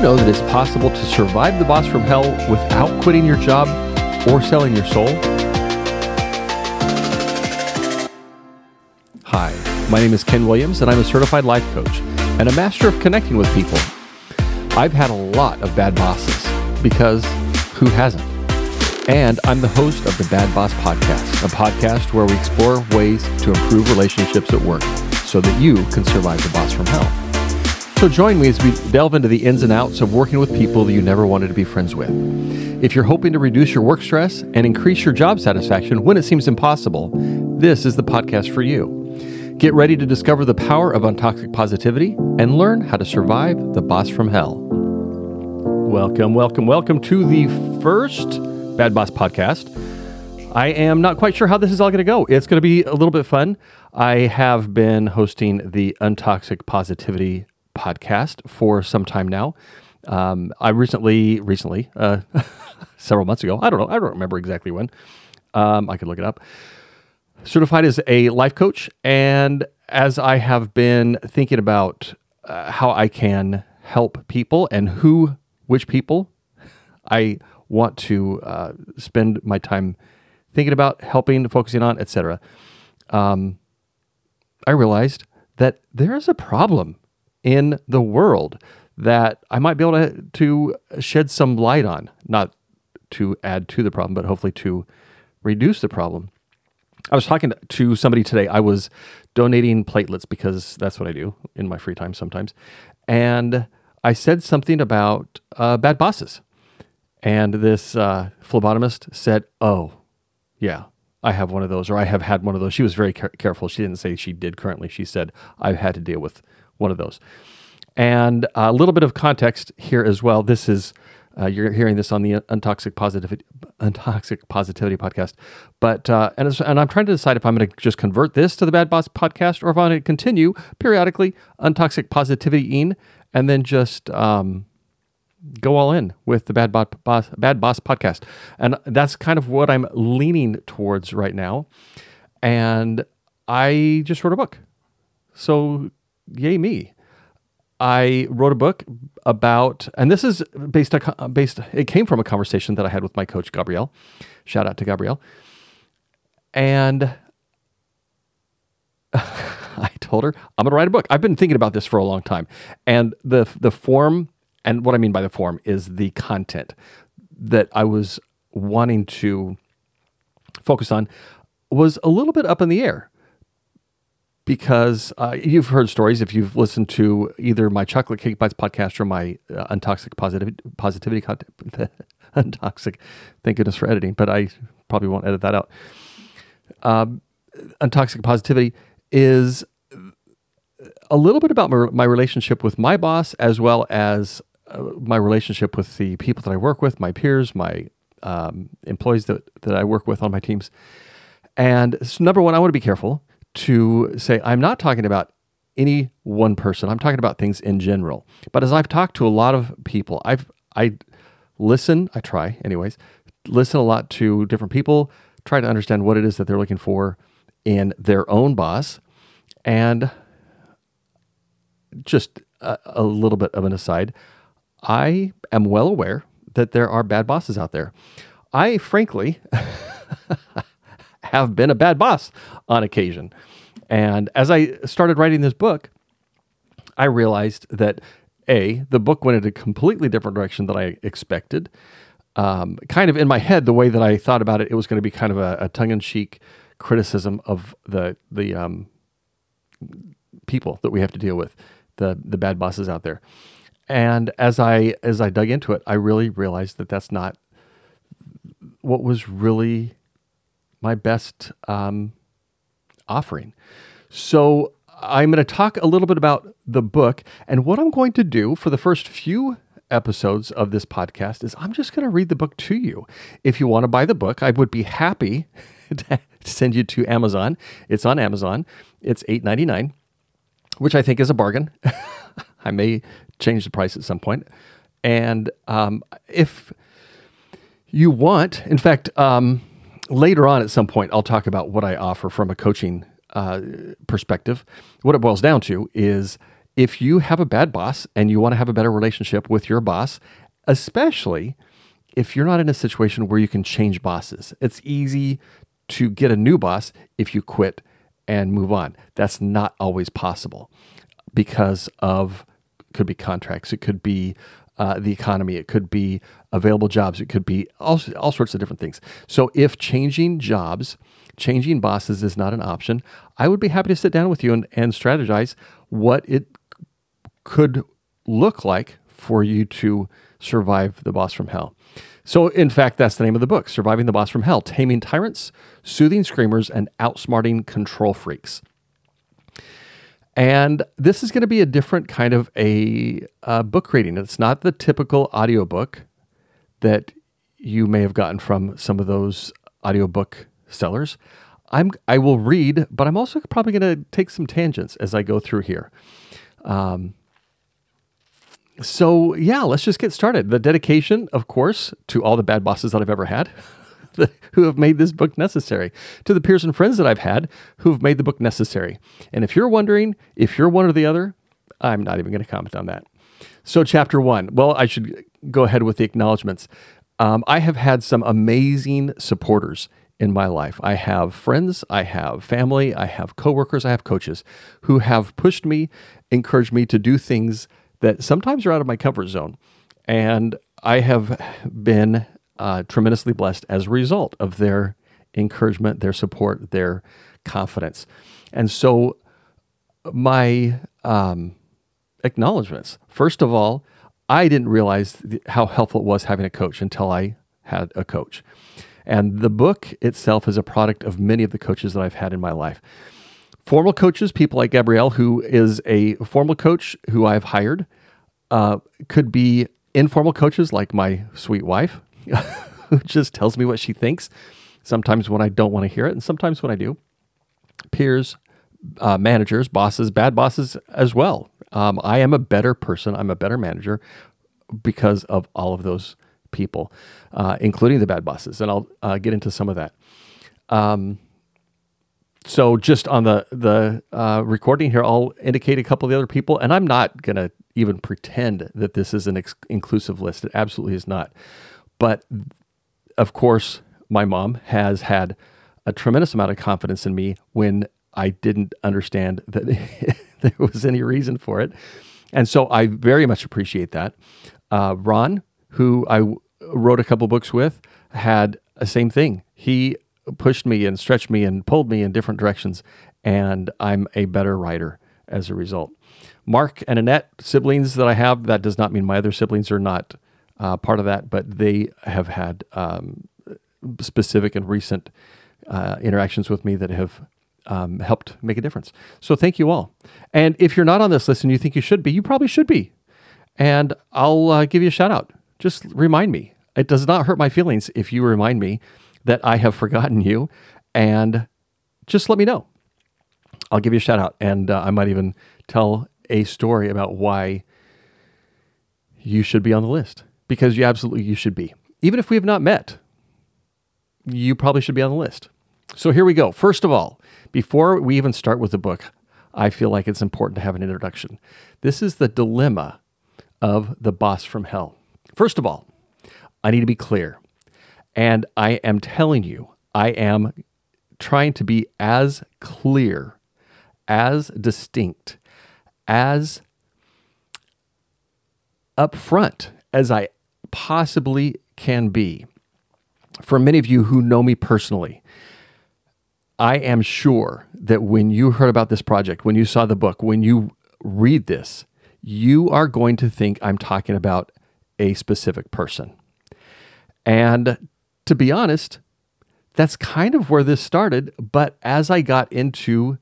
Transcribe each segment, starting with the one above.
know that it's possible to survive the boss from hell without quitting your job or selling your soul? Hi, my name is Ken Williams, and I'm a certified life coach and a master of connecting with people. I've had a lot of bad bosses because who hasn't? And I'm the host of the Bad Boss Podcast, a podcast where we explore ways to improve relationships at work so that you can survive the boss from hell. So join me as we delve into the ins and outs of working with people that you never wanted to be friends with. If you're hoping to reduce your work stress and increase your job satisfaction when it seems impossible, this is the podcast for you. Get ready to discover the power of untoxic positivity and learn how to survive the boss from hell. Welcome, welcome, welcome to the first Bad Boss podcast. I am not quite sure how this is all going to go. It's going to be a little bit fun. I have been hosting the Untoxic Positivity podcast for some time now. Um, I recently, recently, uh, several months ago, I don't know, I don't remember exactly when. Um, I could look it up. Certified as a life coach, and as I have been thinking about uh, how I can help people and who, which people, I want to uh, spend my time thinking about, helping, focusing on, etc. Um, I realized that there is a problem in the world that I might be able to, to shed some light on, not to add to the problem, but hopefully to reduce the problem. I was talking to somebody today. I was donating platelets because that's what I do in my free time sometimes. And I said something about uh, bad bosses. And this uh, phlebotomist said, Oh, yeah, I have one of those, or I have had one of those. She was very care- careful. She didn't say she did currently. She said, I've had to deal with one of those. And a little bit of context here as well. This is uh, you're hearing this on the Untoxic Positivity Untoxic Positivity podcast, but uh, and and I'm trying to decide if I'm going to just convert this to the Bad Boss podcast or if I'm going to continue periodically Untoxic Positivity in and then just um, go all in with the Bad Boss Bad Boss podcast, and that's kind of what I'm leaning towards right now. And I just wrote a book, so yay me! I wrote a book about, and this is based based. It came from a conversation that I had with my coach Gabrielle. Shout out to Gabrielle. And I told her I'm going to write a book. I've been thinking about this for a long time, and the the form, and what I mean by the form is the content that I was wanting to focus on was a little bit up in the air because uh, you've heard stories if you've listened to either my chocolate cake bites podcast or my uh, untoxic positivity positivity untoxic thank goodness for editing but i probably won't edit that out. Um, untoxic positivity is a little bit about my, my relationship with my boss as well as uh, my relationship with the people that i work with my peers my um, employees that, that i work with on my teams. And so number one i want to be careful to say, I'm not talking about any one person. I'm talking about things in general. But as I've talked to a lot of people, I've I listen, I try anyways, listen a lot to different people, try to understand what it is that they're looking for in their own boss. And just a, a little bit of an aside, I am well aware that there are bad bosses out there. I frankly have been a bad boss on occasion. And as I started writing this book, I realized that A, the book went in a completely different direction than I expected. Um, kind of in my head, the way that I thought about it, it was going to be kind of a, a tongue in cheek criticism of the, the um, people that we have to deal with, the, the bad bosses out there. And as I as I dug into it, I really realized that that's not what was really my best um, offering. So I'm going to talk a little bit about the book. And what I'm going to do for the first few episodes of this podcast is I'm just going to read the book to you. If you want to buy the book, I would be happy to send you to Amazon. It's on Amazon. It's $8.99, which I think is a bargain. I may change the price at some point. And um, if you want, in fact, um, later on at some point, I'll talk about what I offer from a coaching uh, perspective. What it boils down to is if you have a bad boss and you want to have a better relationship with your boss, especially if you're not in a situation where you can change bosses, it's easy to get a new boss if you quit and move on. That's not always possible because of could be contracts, it could be uh, the economy, it could be available jobs, it could be all, all sorts of different things. So if changing jobs, changing bosses is not an option, I would be happy to sit down with you and, and strategize what it could look like for you to survive the boss from hell. So, in fact, that's the name of the book Surviving the Boss from Hell Taming Tyrants, Soothing Screamers, and Outsmarting Control Freaks. And this is going to be a different kind of a uh, book reading. It's not the typical audiobook that you may have gotten from some of those audiobook sellers. I'm I will read, but I'm also probably going to take some tangents as I go through here. Um, so yeah, let's just get started. The dedication, of course, to all the bad bosses that I've ever had. who have made this book necessary, to the peers and friends that I've had who have made the book necessary. And if you're wondering if you're one or the other, I'm not even going to comment on that. So, chapter one. Well, I should go ahead with the acknowledgments. Um, I have had some amazing supporters in my life. I have friends, I have family, I have coworkers, I have coaches who have pushed me, encouraged me to do things that sometimes are out of my comfort zone. And I have been uh, tremendously blessed as a result of their encouragement, their support, their confidence. And so, my um, acknowledgments first of all, I didn't realize how helpful it was having a coach until I had a coach. And the book itself is a product of many of the coaches that I've had in my life. Formal coaches, people like Gabrielle, who is a formal coach who I've hired, uh, could be informal coaches like my sweet wife, who just tells me what she thinks, sometimes when I don't want to hear it, and sometimes when I do. Peers, uh, managers, bosses, bad bosses as well. Um, I am a better person. I'm a better manager because of all of those people, uh, including the bad bosses. And I'll uh, get into some of that. Um, so just on the the uh, recording here, I'll indicate a couple of the other people, and I'm not gonna even pretend that this is an ex- inclusive list. It absolutely is not. But of course, my mom has had a tremendous amount of confidence in me when I didn't understand that there was any reason for it. And so I very much appreciate that. Uh, Ron, who I w- wrote a couple books with, had the same thing. He pushed me and stretched me and pulled me in different directions, and I'm a better writer as a result. Mark and Annette, siblings that I have, that does not mean my other siblings are not uh, part of that, but they have had um, specific and recent uh, interactions with me that have um, helped make a difference. So thank you all. And if you're not on this list and you think you should be, you probably should be. And I'll uh, give you a shout out. Just remind me. It does not hurt my feelings if you remind me that I have forgotten you and just let me know. I'll give you a shout out and uh, I might even tell a story about why you should be on the list because you absolutely you should be. Even if we have not met, you probably should be on the list. So here we go. First of all, before we even start with the book, I feel like it's important to have an introduction. This is the dilemma of the boss from hell. First of all, I need to be clear. And I am telling you, I am trying to be as clear, as distinct, as upfront as I possibly can be. For many of you who know me personally, I am sure that when you heard about this project, when you saw the book, when you read this, you are going to think I'm talking about a specific person. And to be honest, that's kind of where this started. But as I got into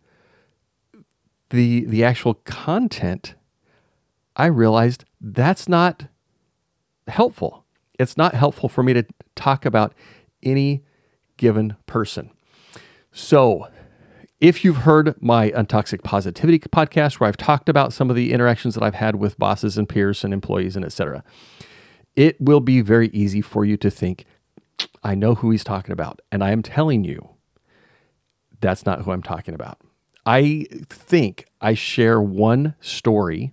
the, the actual content, I realized that's not helpful. It's not helpful for me to talk about any given person. So, if you've heard my Untoxic Positivity podcast, where I've talked about some of the interactions that I've had with bosses and peers and employees and etc., it will be very easy for you to think, I know who he's talking about. And I am telling you, that's not who I'm talking about. I think I share one story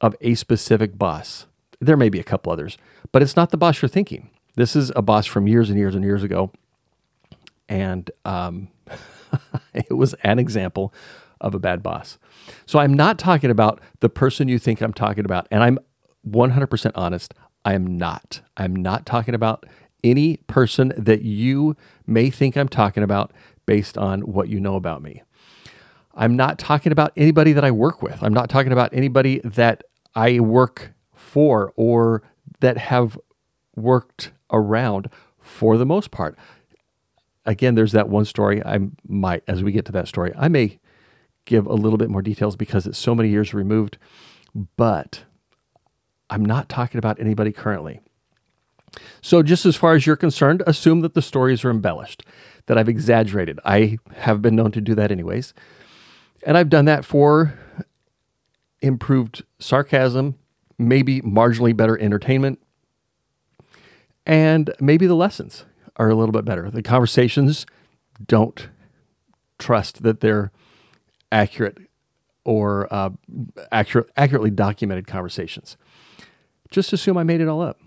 of a specific boss. There may be a couple others, but it's not the boss you're thinking. This is a boss from years and years and years ago. And um, it was an example of a bad boss. So I'm not talking about the person you think I'm talking about. And I'm 100% honest. I am not. I'm not talking about any person that you may think I'm talking about based on what you know about me. I'm not talking about anybody that I work with. I'm not talking about anybody that I work for or that have worked around for the most part. Again, there's that one story. I might, as we get to that story, I may give a little bit more details because it's so many years removed, but I'm not talking about anybody currently. So, just as far as you're concerned, assume that the stories are embellished, that I've exaggerated. I have been known to do that anyways. And I've done that for improved sarcasm, maybe marginally better entertainment, and maybe the lessons are a little bit better. The conversations don't trust that they're accurate or uh, accurate, accurately documented conversations. Just assume I made it all up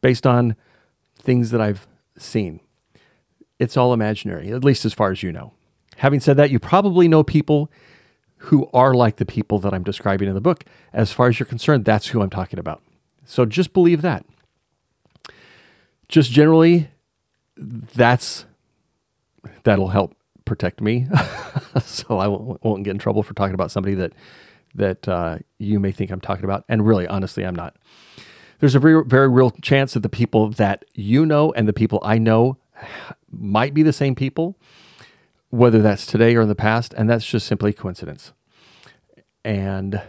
based on things that I've seen. It's all imaginary, at least as far as you know. Having said that, you probably know people who are like the people that I'm describing in the book. As far as you're concerned, that's who I'm talking about. So just believe that. Just generally, that's that'll help protect me, so I won't, won't, get in trouble for talking about somebody that that uh, you may think I'm talking about, and really, honestly, I'm not. There's a very, very real chance that the people that you know and the people I know might be the same people, whether that's today or in the past, and that's just simply coincidence. And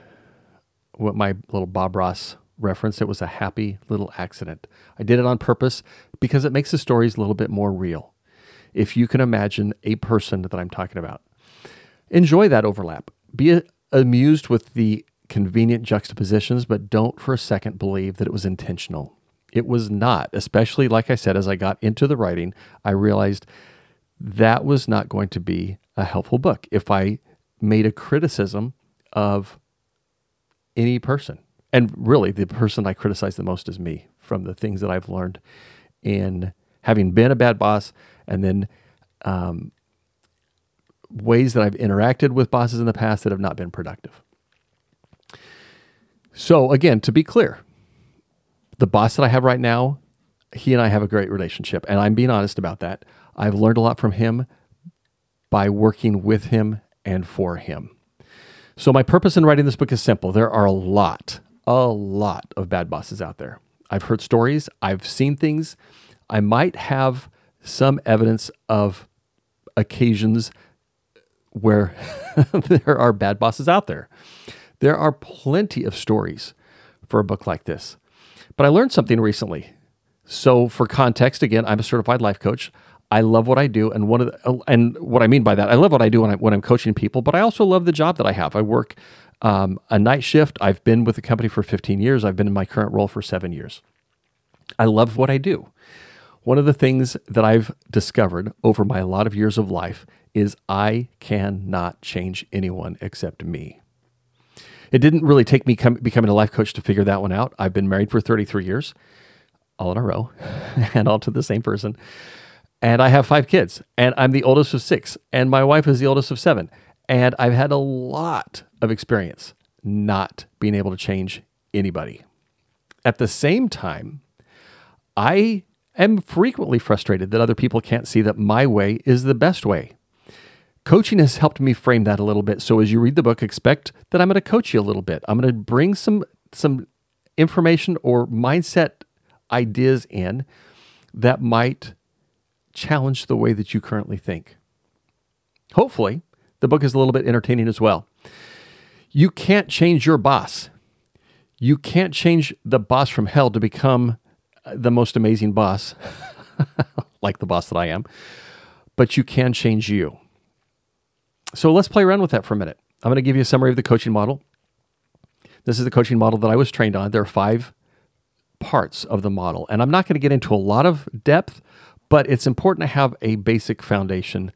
what my little Bob Ross reference, it was a happy little accident. I did it on purpose because it makes the stories a little bit more real. If you can imagine a person that I'm talking about, enjoy that overlap. Be amused with the convenient juxtapositions, but don't for a second believe that it was intentional. It was not, especially like I said, as I got into the writing, I realized that was not going to be a helpful book if I made a criticism of any person. And really, the person I criticize the most is me from the things that I've learned in having been a bad boss and then um, ways that I've interacted with bosses in the past that have not been productive. So, again, to be clear, the boss that I have right now, he and I have a great relationship, and I'm being honest about that. I've learned a lot from him by working with him and for him. So, my purpose in writing this book is simple. There are a lot, a lot of bad bosses out there. I've heard stories, I've seen things. I might have some evidence of occasions where there are bad bosses out there. There are plenty of stories for a book like this. But I learned something recently. So, for context, again, I'm a certified life coach. I love what I do, and one of the, and what I mean by that, I love what I do when, I, when I'm coaching people. But I also love the job that I have. I work um, a night shift. I've been with the company for 15 years. I've been in my current role for seven years. I love what I do. One of the things that I've discovered over my lot of years of life is I cannot change anyone except me. It didn't really take me com- becoming a life coach to figure that one out. I've been married for 33 years, all in a row, and all to the same person. And I have five kids, and I'm the oldest of six, and my wife is the oldest of seven. And I've had a lot of experience not being able to change anybody. At the same time, I am frequently frustrated that other people can't see that my way is the best way coaching has helped me frame that a little bit. So as you read the book, expect that I'm going to coach you a little bit. I'm going to bring some some information or mindset ideas in that might challenge the way that you currently think. Hopefully, the book is a little bit entertaining as well. You can't change your boss. You can't change the boss from hell to become uh, the most amazing boss, like the boss that I am, but you can change you. So let's play around with that for a minute. I'm going to give you a summary of the coaching model. This is the coaching model that I was trained on. There are five parts of the model, and I'm not going to get into a lot of depth, but it's important to have a basic foundation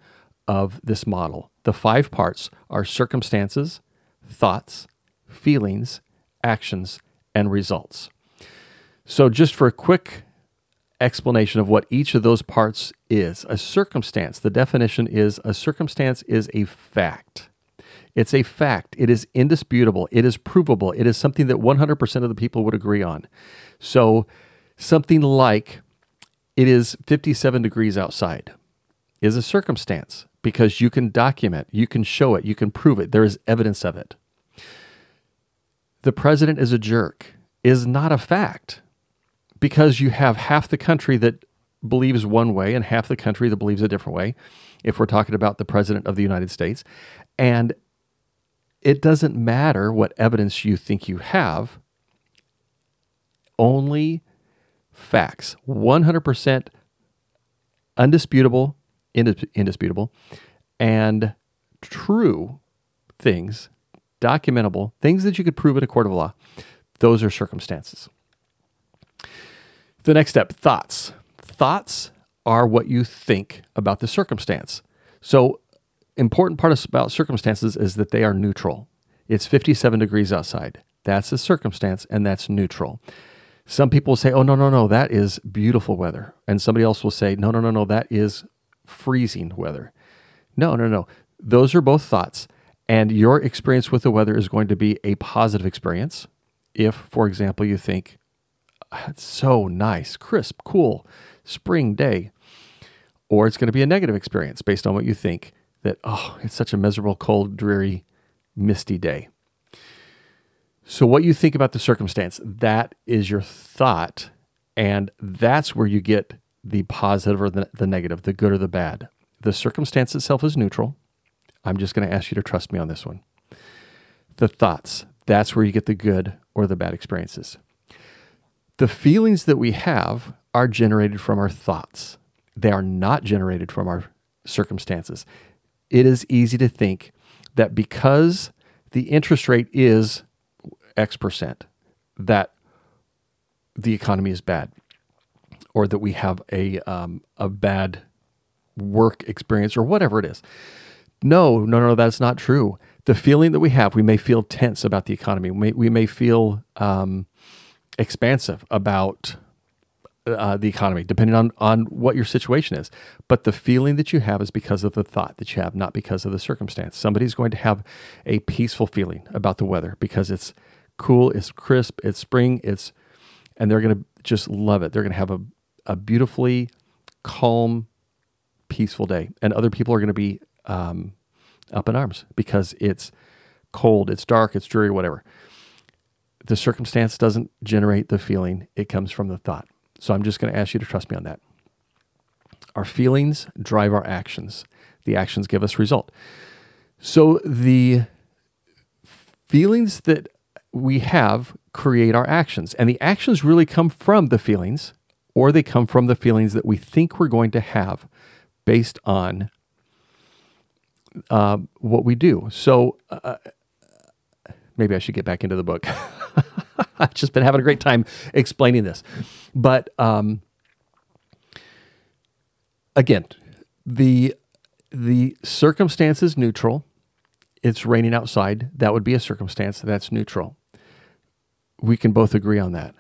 of this model The five parts are circumstances, thoughts, feelings, actions, and results. So, just for a quick explanation of what each of those parts is, a circumstance, the definition is a circumstance is a fact. It's a fact. It is indisputable. It is provable. It is something that 100% of the people would agree on. So, something like it is 57 degrees outside is a circumstance because you can document, you can show it, you can prove it. There is evidence of it. The president is a jerk is not a fact because you have half the country that believes one way and half the country that believes a different way, if we're talking about the president of the United States. And it doesn't matter what evidence you think you have, only facts, 100% undisputable, indisputable, and true things, documentable, things that you could prove in a court of law. Those are circumstances. The next step thoughts. Thoughts are what you think about the circumstance. So, important part about circumstances is that they are neutral. It's 57 degrees outside. That's a circumstance and that's neutral. Some people say, oh, no, no, no, that is beautiful weather. And somebody else will say, no, no, no, no, that is freezing weather. No, no, no. Those are both thoughts. And your experience with the weather is going to be a positive experience. If, for example, you think, ah, it's so nice, crisp, cool, spring day. Or it's going to be a negative experience based on what you think that, oh, it's such a miserable, cold, dreary, misty day. So, what you think about the circumstance, that is your thought. And that's where you get the positive or the, the negative, the good or the bad. The circumstance itself is neutral. I'm just going to ask you to trust me on this one. The thoughts, that's where you get the good or the bad experiences. The feelings that we have are generated from our thoughts, they are not generated from our circumstances. It is easy to think that because the interest rate is X percent, that the economy is bad or that we have a, um, a bad work experience or whatever it is. No, no, no, that's not true. The feeling that we have, we may feel tense about the economy. We may, we may feel um, expansive about uh, the economy, depending on, on what your situation is. But the feeling that you have is because of the thought that you have, not because of the circumstance. Somebody's going to have a peaceful feeling about the weather because it's cool, it's crisp, it's spring, it's, and they're going to just love it. They're going to have a, a beautifully calm, peaceful day. And other people are going to be um, up in arms because it's cold, it's dark, it's dreary, whatever the circumstance doesn't generate the feeling, it comes from the thought. So I'm just going to ask you to trust me on that. Our feelings drive our actions. The actions give us result. So the feelings that we have create our actions, and the actions really come from the feelings, or they come from the feelings that we think we're going to have based on uh, what we do. So uh, maybe I should get back into the book. I've just been having a great time explaining this. But um, again, the the circumstance is neutral. It's raining outside. That would be a circumstance that's neutral. We can both agree on that.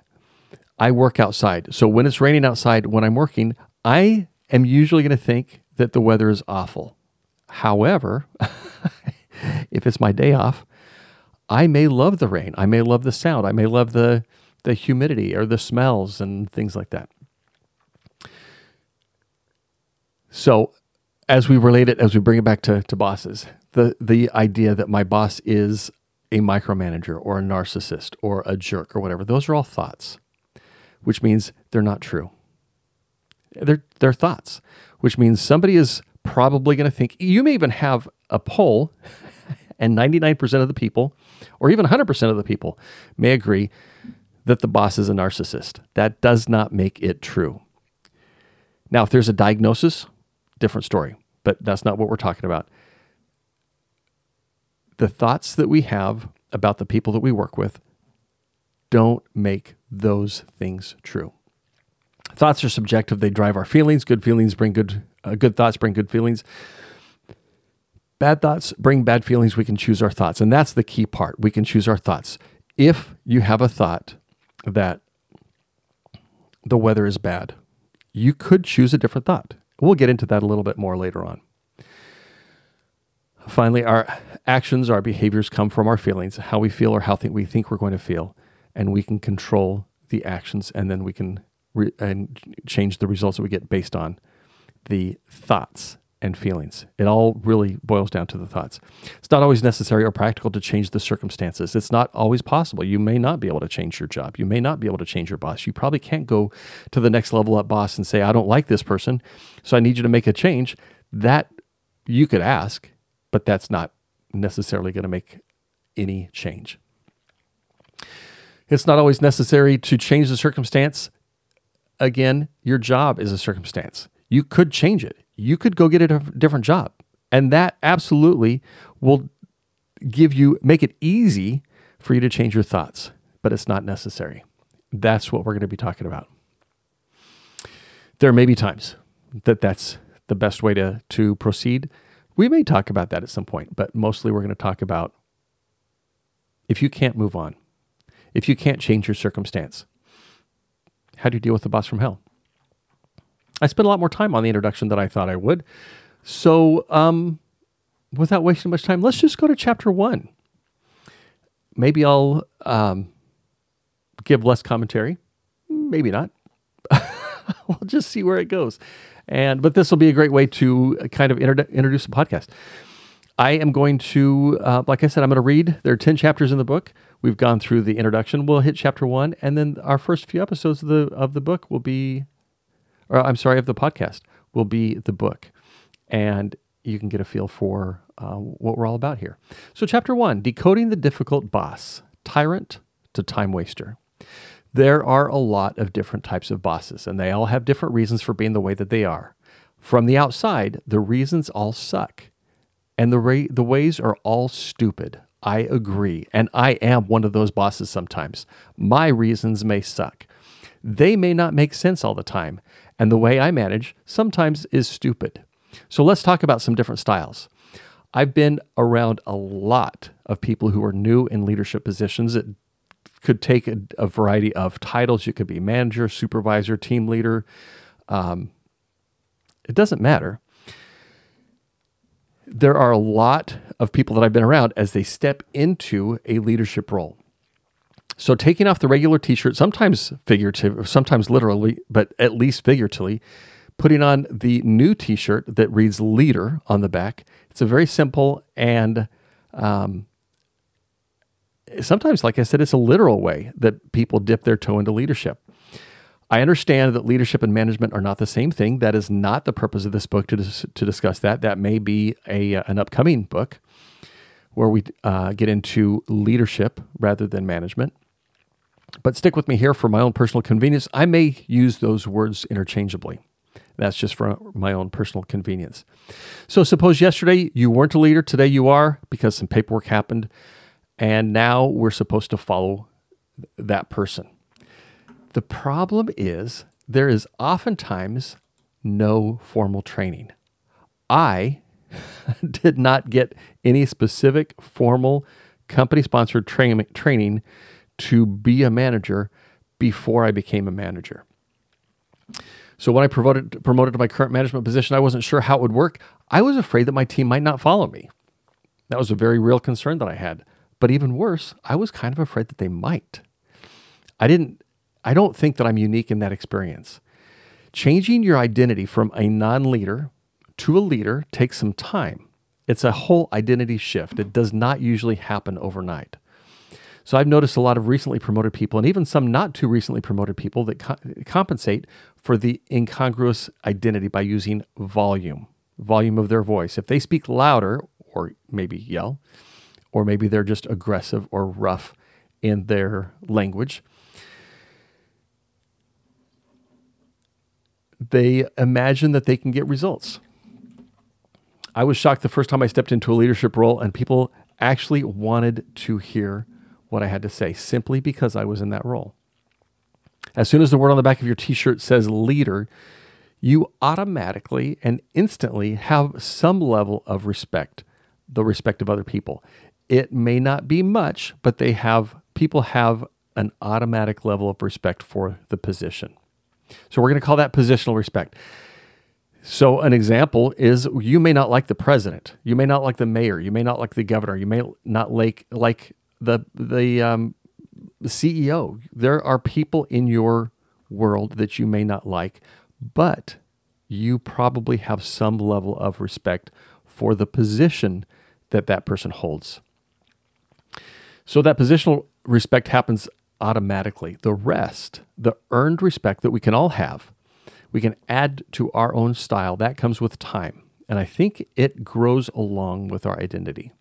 I work outside. So when it's raining outside, when I'm working, I am usually going to think that the weather is awful. However, if it's my day off, I may love the rain. I may love the sound. I may love the the humidity or the smells and things like that. So, as we relate it, as we bring it back to, to bosses, the the idea that my boss is a micromanager or a narcissist or a jerk or whatever, those are all thoughts, which means they're not true. They're they're thoughts, which means somebody is probably going to think you may even have a poll and 99% of the people, or even 100% of the people, may agree that the boss is a narcissist. That does not make it true. Now, if there's a diagnosis, different story, but that's not what we're talking about. The thoughts that we have about the people that we work with don't make those things true. Thoughts are subjective, they drive our feelings. Good feelings bring good uh, good thoughts bring good feelings Bad thoughts bring bad feelings. We can choose our thoughts. And that's the key part. We can choose our thoughts. If you have a thought that the weather is bad, you could choose a different thought. We'll get into that a little bit more later on. Finally, our actions, our behaviors come from our feelings, how we feel or how th- we think we're going to feel, and we can control the actions, and then we can re- and change the results that we get based on the thoughts and feelings. It all really boils down to the thoughts. It's not always necessary or practical to change the circumstances. It's not always possible. You may not be able to change your job. You may not be able to change your boss. You probably can't go to the next level up boss and say, I don't like this person, so I need you to make a change. That you could ask, but that's not necessarily going to make any change. It's not always necessary to change the circumstance. Again, your job is a circumstance. You could change it you could go get a different job. And that absolutely will give you, make it easy for you to change your thoughts, but it's not necessary. That's what we're going to be talking about. There may be times that that's the best way to, to proceed. We may talk about that at some point, but mostly we're going to talk about if you can't move on, if you can't change your circumstance, how do you deal with the boss from hell? I spent a lot more time on the introduction than I thought I would. So, um, without wasting much time, let's just go to chapter one. Maybe I'll um, give less commentary. Maybe not. we'll just see where it goes. And but this will be a great way to kind of inter- introduce a podcast. I am going to, uh, like I said, I'm going to read. There are 10 chapters in the book. We've gone through the introduction. We'll hit chapter one, and then our first few episodes of the of the book will be or I'm sorry, of the podcast will be the book. And you can get a feel for uh, what we're all about here. So, chapter one Decoding the Difficult Boss Tyrant to Time Waster. There are a lot of different types of bosses, and they all have different reasons for being the way that they are. From the outside, the reasons all suck, and the, ra- the ways are all stupid. I agree, and I am one of those bosses sometimes. My reasons may suck. They may not make sense all the time, and the way I manage sometimes is stupid. So let's talk about some different styles. I've been around a lot of people who are new in leadership positions. It could take a, a variety of titles. You could be manager, supervisor, team leader. Um, it doesn't matter. There are a lot of people that I've been around as they step into a leadership role. So taking off the regular t-shirt, sometimes figurative, sometimes literally, but at least figuratively, putting on the new t-shirt that reads leader on the back. It's a very simple and um, sometimes, like I said, it's a literal way that people dip their toe into leadership. I understand that leadership and management are not the same thing. That is not the purpose of this book to, dis- to discuss that. That may be a, uh, an upcoming book where we uh, get into leadership rather than management. But stick with me here for my own personal convenience. I may use those words interchangeably. That's just for my own personal convenience. So, suppose yesterday you weren't a leader, today you are because some paperwork happened, and now we're supposed to follow that person. The problem is there is oftentimes no formal training. I did not get any specific formal company sponsored training to be a manager before I became a manager. So when I promoted promoted to my current management position, I wasn't sure how it would work. I was afraid that my team might not follow me. That was a very real concern that I had. But even worse, I was kind of afraid that they might. I didn't I don't think that I'm unique in that experience. Changing your identity from a non-leader to a leader takes some time. It's a whole identity shift. It does not usually happen overnight. So I've noticed a lot of recently promoted people and even some not too recently promoted people that co- compensate for the incongruous identity by using volume, volume of their voice. If they speak louder or maybe yell, or maybe they're just aggressive or rough in their language, they imagine that they can get results. I was shocked the first time I stepped into a leadership role and people actually wanted to hear what I had to say simply because I was in that role. As soon as the word on the back of your t shirt says leader, you automatically and instantly have some level of respect the respect of other people. It may not be much, but they have people have an automatic level of respect for the position. So we're going to call that positional respect. So an example is you may not like the president, you may not like the mayor, you may not like the governor, you may not like like the the um, the CEO. There are people in your world that you may not like, but you probably have some level of respect for the position that that person holds. So that positional respect happens automatically. The rest, the earned respect that we can all have, we can add to our own style. That comes with time. And I think it grows along with our identity.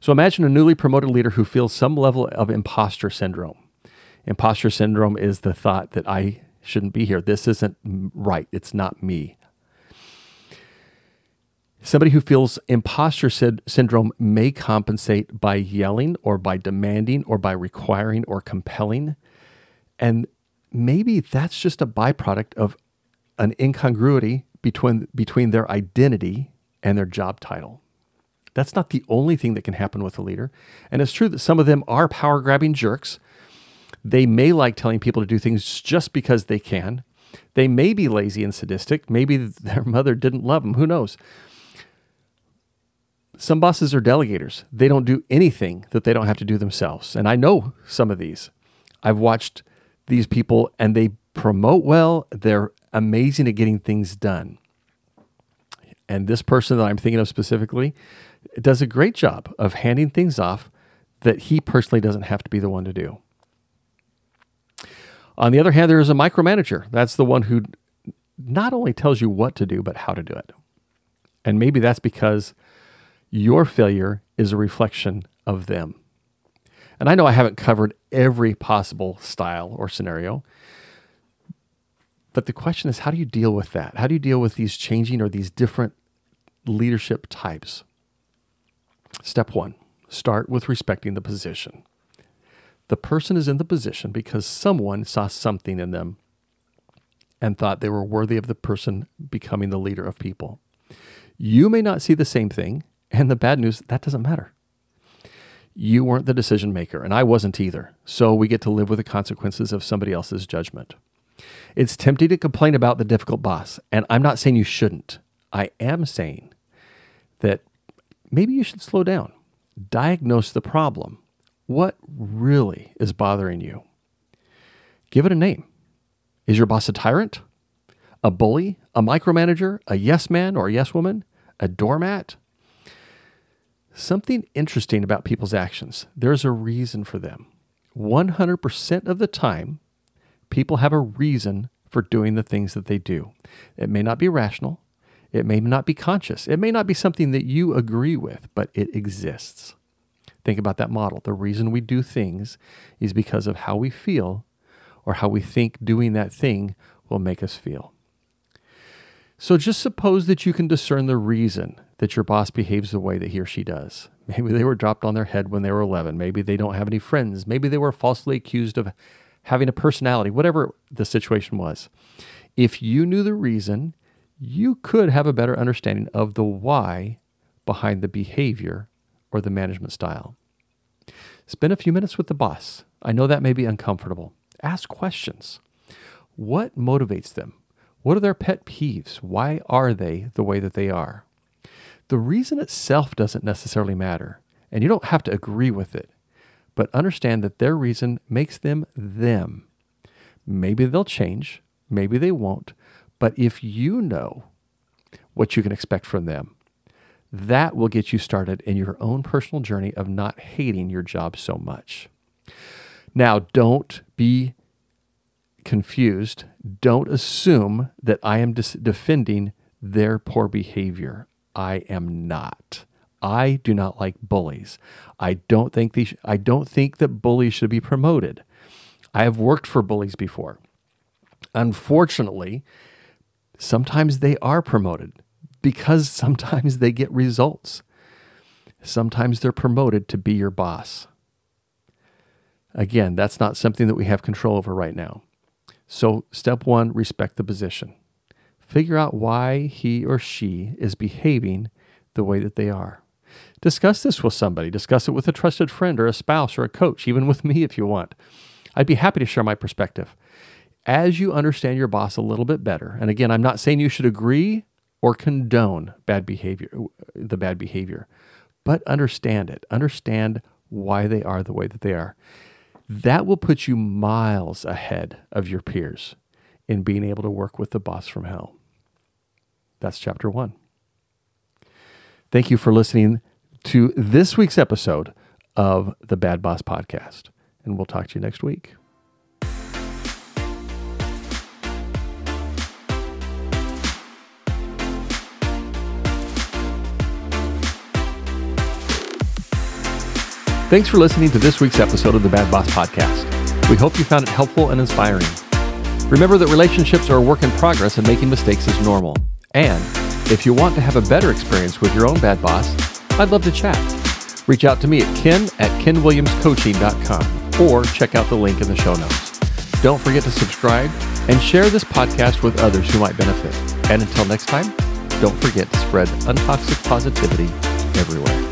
So imagine a newly promoted leader who feels some level of imposter syndrome. Imposter syndrome is the thought that I shouldn't be here. This isn't right. It's not me. Somebody who feels imposter syndrome may compensate by yelling or by demanding or by requiring or compelling. And maybe that's just a byproduct of an incongruity between, between their identity and their job title. That's not the only thing that can happen with a leader. And it's true that some of them are power grabbing jerks. They may like telling people to do things just because they can. They may be lazy and sadistic. Maybe their mother didn't love them. Who knows? Some bosses are delegators. They don't do anything that they don't have to do themselves. And I know some of these. I've watched these people and they promote well. They're amazing at getting things done. And this person that I'm thinking of specifically does a great job of handing things off that he personally doesn't have to be the one to do. On the other hand, there is a micromanager. That's the one who not only tells you what to do, but how to do it. And maybe that's because your failure is a reflection of them. And I know I haven't covered every possible style or scenario, but the question is how do you deal with that? How do you deal with these changing or these different leadership types? Step one start with respecting the position. The person is in the position because someone saw something in them and thought they were worthy of the person becoming the leader of people. You may not see the same thing, and the bad news, that doesn't matter. You weren't the decision maker, and I wasn't either. So we get to live with the consequences of somebody else's judgment. It's tempting to complain about the difficult boss, and I'm not saying you shouldn't. I am saying that maybe you should slow down, diagnose the problem. What really is bothering you? Give it a name. Is your boss a tyrant? A bully? A micromanager? A yes man or a yes woman? A doormat? Something interesting about people's actions. There's a reason for them. 100% of the time, people have a reason for doing the things that they do. It may not be rational, it may not be conscious, it may not be something that you agree with, but it exists. Think about that model. The reason we do things is because of how we feel or how we think doing that thing will make us feel. So just suppose that you can discern the reason that your boss behaves the way that he or she does. Maybe they were dropped on their head when they were 11. Maybe they don't have any friends. Maybe they were falsely accused of having a personality, whatever the situation was. If you knew the reason, you could have a better understanding of the why behind the behavior or the management style. Spend a few minutes with the boss. I know that may be uncomfortable. Ask questions. What motivates them? What are their pet peeves? Why are they the way that they are? The reason itself doesn't necessarily matter, and you don't have to agree with it, but understand that their reason makes them them. Maybe they'll change, maybe they won't, but if you know what you can expect from them, that will get you started in your own personal journey of not hating your job so much. Now, don't be confused, don't assume that I am dis- defending their poor behavior. I am not. I do not like bullies. I don't think these, I don't think that bullies should be promoted. I have worked for bullies before. Unfortunately, sometimes they are promoted because sometimes they get results. Sometimes they're promoted to be your boss. Again, that's not something that we have control over right now. So, step one respect the position. Figure out why he or she is behaving the way that they are. Discuss this with somebody. Discuss it with a trusted friend or a spouse or a coach, even with me if you want. I'd be happy to share my perspective. As you understand your boss a little bit better, and again, I'm not saying you should agree or condone bad behavior, the bad behavior, but understand it. Understand why they are the way that they are. That will put you miles ahead of your peers in being able to work with the boss from hell. That's chapter one. Thank you for listening to this week's episode of the Bad Boss Podcast, and we'll talk to you next week. Thanks for listening to this week's episode of the Bad Boss Podcast. We hope you found it helpful and inspiring. Remember that relationships are a work in progress and making mistakes is normal. And if you want to have a better experience with your own bad boss, I'd love to chat. Reach out to me at ken at kenwilliamscoaching.com or check out the link in the show notes. Don't forget to subscribe and share this podcast with others who might benefit. And until next time, don't forget to spread untoxic positivity everywhere.